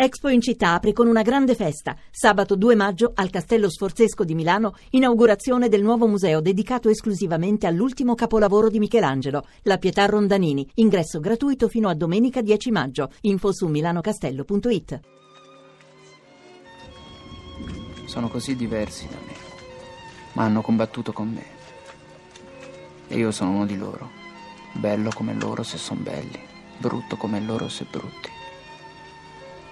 Expo in città apre con una grande festa. Sabato 2 maggio al Castello Sforzesco di Milano, inaugurazione del nuovo museo dedicato esclusivamente all'ultimo capolavoro di Michelangelo, la Pietà Rondanini. Ingresso gratuito fino a domenica 10 maggio. Info su milanocastello.it. Sono così diversi da me, ma hanno combattuto con me. E io sono uno di loro. Bello come loro se sono belli, brutto come loro se brutti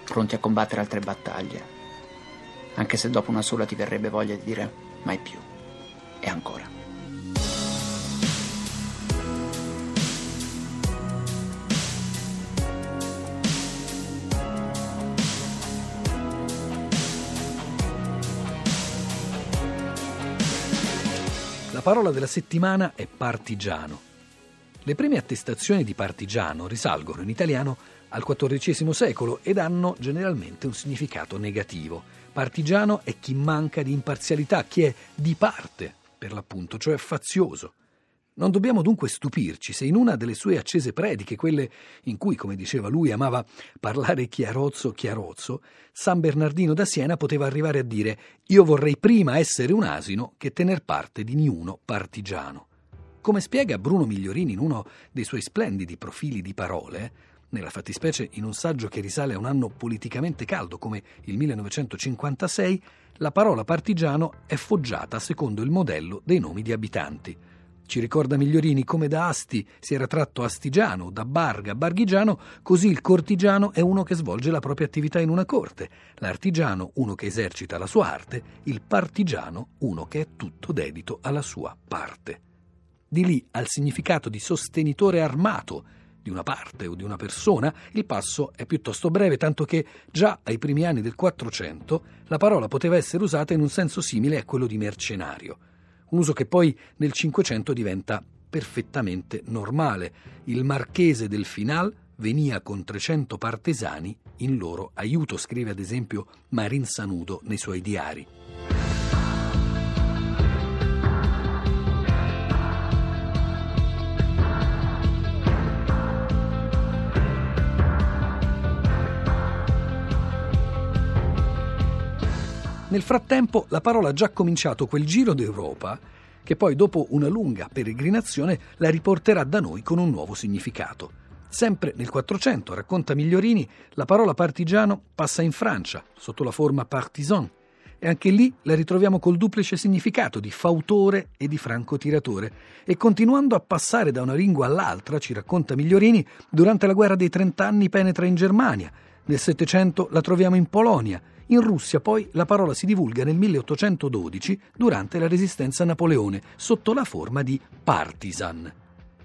pronti a combattere altre battaglie, anche se dopo una sola ti verrebbe voglia di dire mai più e ancora. La parola della settimana è partigiano. Le prime attestazioni di partigiano risalgono in italiano al XIV secolo ed hanno generalmente un significato negativo. Partigiano è chi manca di imparzialità, chi è di parte, per l'appunto, cioè fazioso. Non dobbiamo dunque stupirci se in una delle sue accese prediche, quelle in cui, come diceva lui, amava parlare chiarozzo chiarozzo, San Bernardino da Siena poteva arrivare a dire io vorrei prima essere un asino che tener parte di niuno partigiano. Come spiega Bruno Migliorini in uno dei suoi splendidi profili di parole, nella fattispecie in un saggio che risale a un anno politicamente caldo come il 1956, la parola partigiano è foggiata secondo il modello dei nomi di abitanti. Ci ricorda Migliorini come da Asti si era tratto astigiano, da Barga barghigiano, così il cortigiano è uno che svolge la propria attività in una corte, l'artigiano uno che esercita la sua arte, il partigiano uno che è tutto dedito alla sua parte. Di lì al significato di sostenitore armato, di una parte o di una persona, il passo è piuttosto breve, tanto che già ai primi anni del Quattrocento la parola poteva essere usata in un senso simile a quello di mercenario, un uso che poi nel Cinquecento diventa perfettamente normale. Il marchese del Final venia con 300 partesani in loro aiuto, scrive ad esempio Marin Sanudo nei suoi diari. Nel frattempo la parola ha già cominciato quel giro d'Europa che poi dopo una lunga peregrinazione la riporterà da noi con un nuovo significato. Sempre nel 400, racconta Migliorini, la parola partigiano passa in Francia sotto la forma partisan. E anche lì la ritroviamo col duplice significato di fautore e di francotiratore. E continuando a passare da una lingua all'altra, ci racconta Migliorini, durante la guerra dei trent'anni penetra in Germania, nel Settecento la troviamo in Polonia, in Russia poi la parola si divulga nel 1812 durante la resistenza a Napoleone sotto la forma di partisan.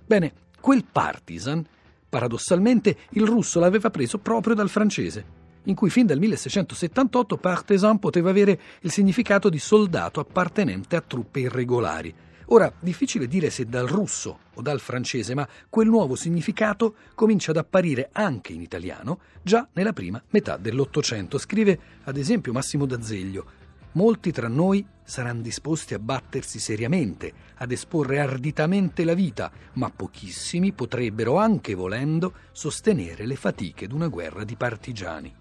Bene, quel partisan, paradossalmente, il russo l'aveva preso proprio dal francese, in cui fin dal 1678 partisan poteva avere il significato di soldato appartenente a truppe irregolari Ora, difficile dire se dal russo o dal francese, ma quel nuovo significato comincia ad apparire anche in italiano già nella prima metà dell'Ottocento. Scrive ad esempio Massimo D'Azeglio. Molti tra noi saranno disposti a battersi seriamente, ad esporre arditamente la vita, ma pochissimi potrebbero, anche volendo, sostenere le fatiche d'una guerra di partigiani.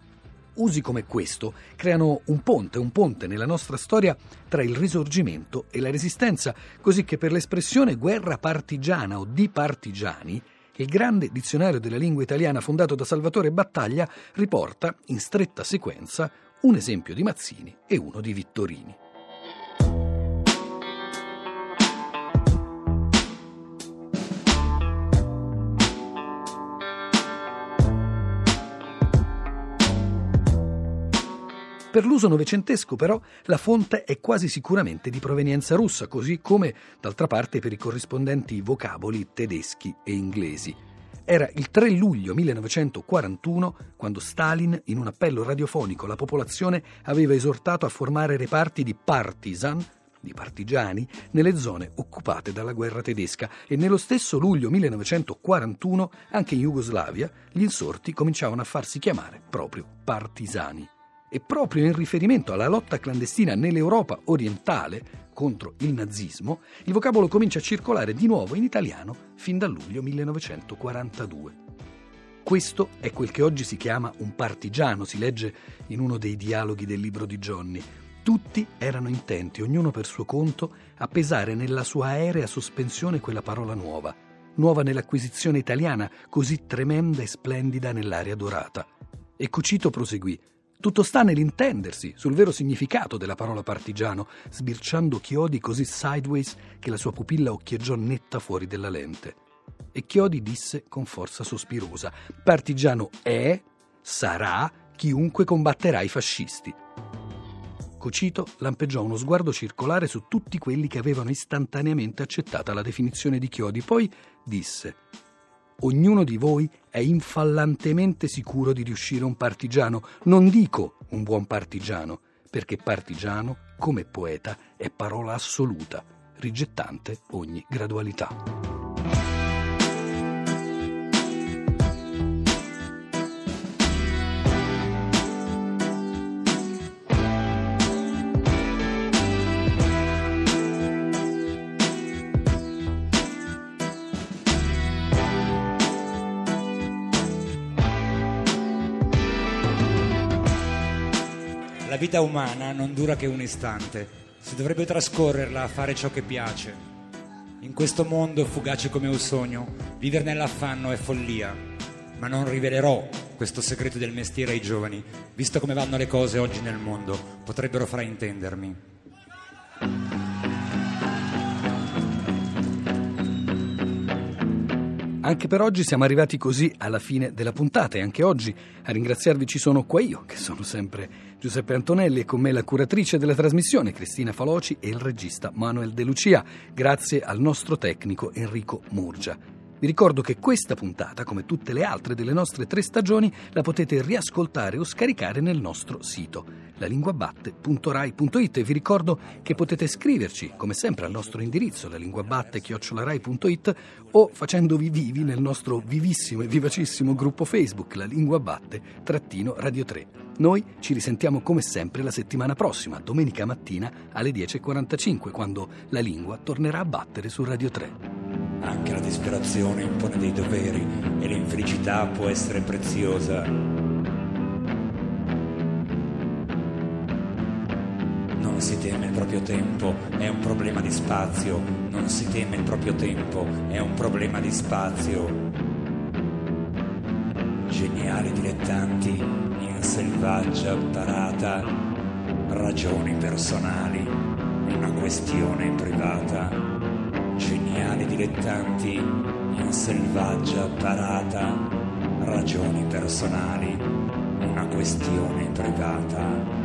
Usi come questo creano un ponte, un ponte nella nostra storia tra il risorgimento e la resistenza, così che per l'espressione guerra partigiana o di partigiani, il grande dizionario della lingua italiana fondato da Salvatore Battaglia riporta in stretta sequenza un esempio di Mazzini e uno di Vittorini. Per l'uso novecentesco, però, la fonte è quasi sicuramente di provenienza russa, così come, d'altra parte, per i corrispondenti vocaboli tedeschi e inglesi. Era il 3 luglio 1941 quando Stalin, in un appello radiofonico alla popolazione, aveva esortato a formare reparti di partisan, di partigiani, nelle zone occupate dalla guerra tedesca e nello stesso luglio 1941 anche in Jugoslavia gli insorti cominciavano a farsi chiamare proprio partisani e proprio in riferimento alla lotta clandestina nell'Europa orientale contro il nazismo, il vocabolo comincia a circolare di nuovo in italiano fin dal luglio 1942. Questo è quel che oggi si chiama un partigiano, si legge in uno dei dialoghi del libro di Johnny. Tutti erano intenti, ognuno per suo conto, a pesare nella sua aerea sospensione quella parola nuova, nuova nell'acquisizione italiana, così tremenda e splendida nell'aria dorata. E Cucito proseguì. Tutto sta nell'intendersi sul vero significato della parola partigiano, sbirciando chiodi così sideways che la sua pupilla occhieggiò netta fuori della lente. E Chiodi disse con forza sospirosa: Partigiano è, sarà chiunque combatterà i fascisti. Cocito lampeggiò uno sguardo circolare su tutti quelli che avevano istantaneamente accettata la definizione di Chiodi, poi disse: Ognuno di voi è infallantemente sicuro di riuscire un partigiano, non dico un buon partigiano, perché partigiano, come poeta, è parola assoluta, rigettante ogni gradualità. Vita umana non dura che un istante, si dovrebbe trascorrerla a fare ciò che piace. In questo mondo fugace come un sogno, vivere nell'affanno è follia, ma non rivelerò questo segreto del mestiere ai giovani, visto come vanno le cose oggi nel mondo, potrebbero fraintendermi. Anche per oggi siamo arrivati così alla fine della puntata e anche oggi a ringraziarvi ci sono qua io, che sono sempre Giuseppe Antonelli e con me la curatrice della trasmissione Cristina Faloci e il regista Manuel De Lucia, grazie al nostro tecnico Enrico Murgia. Vi ricordo che questa puntata, come tutte le altre delle nostre tre stagioni, la potete riascoltare o scaricare nel nostro sito lalinguabatte.rai.it e vi ricordo che potete scriverci, come sempre, al nostro indirizzo lalinguabatte.rai.it o facendovi vivi nel nostro vivissimo e vivacissimo gruppo Facebook La Lingua Batte-Radio 3. Noi ci risentiamo come sempre la settimana prossima, domenica mattina alle 10.45, quando la lingua tornerà a battere su Radio 3. Anche la disperazione impone dei doveri e l'infelicità può essere preziosa. Non si teme il proprio tempo, è un problema di spazio. Non si teme il proprio tempo, è un problema di spazio. Geniali dilettanti in selvaggia parata, ragioni personali, una questione privata geniali dilettanti in selvaggia parata, ragioni personali, una questione privata.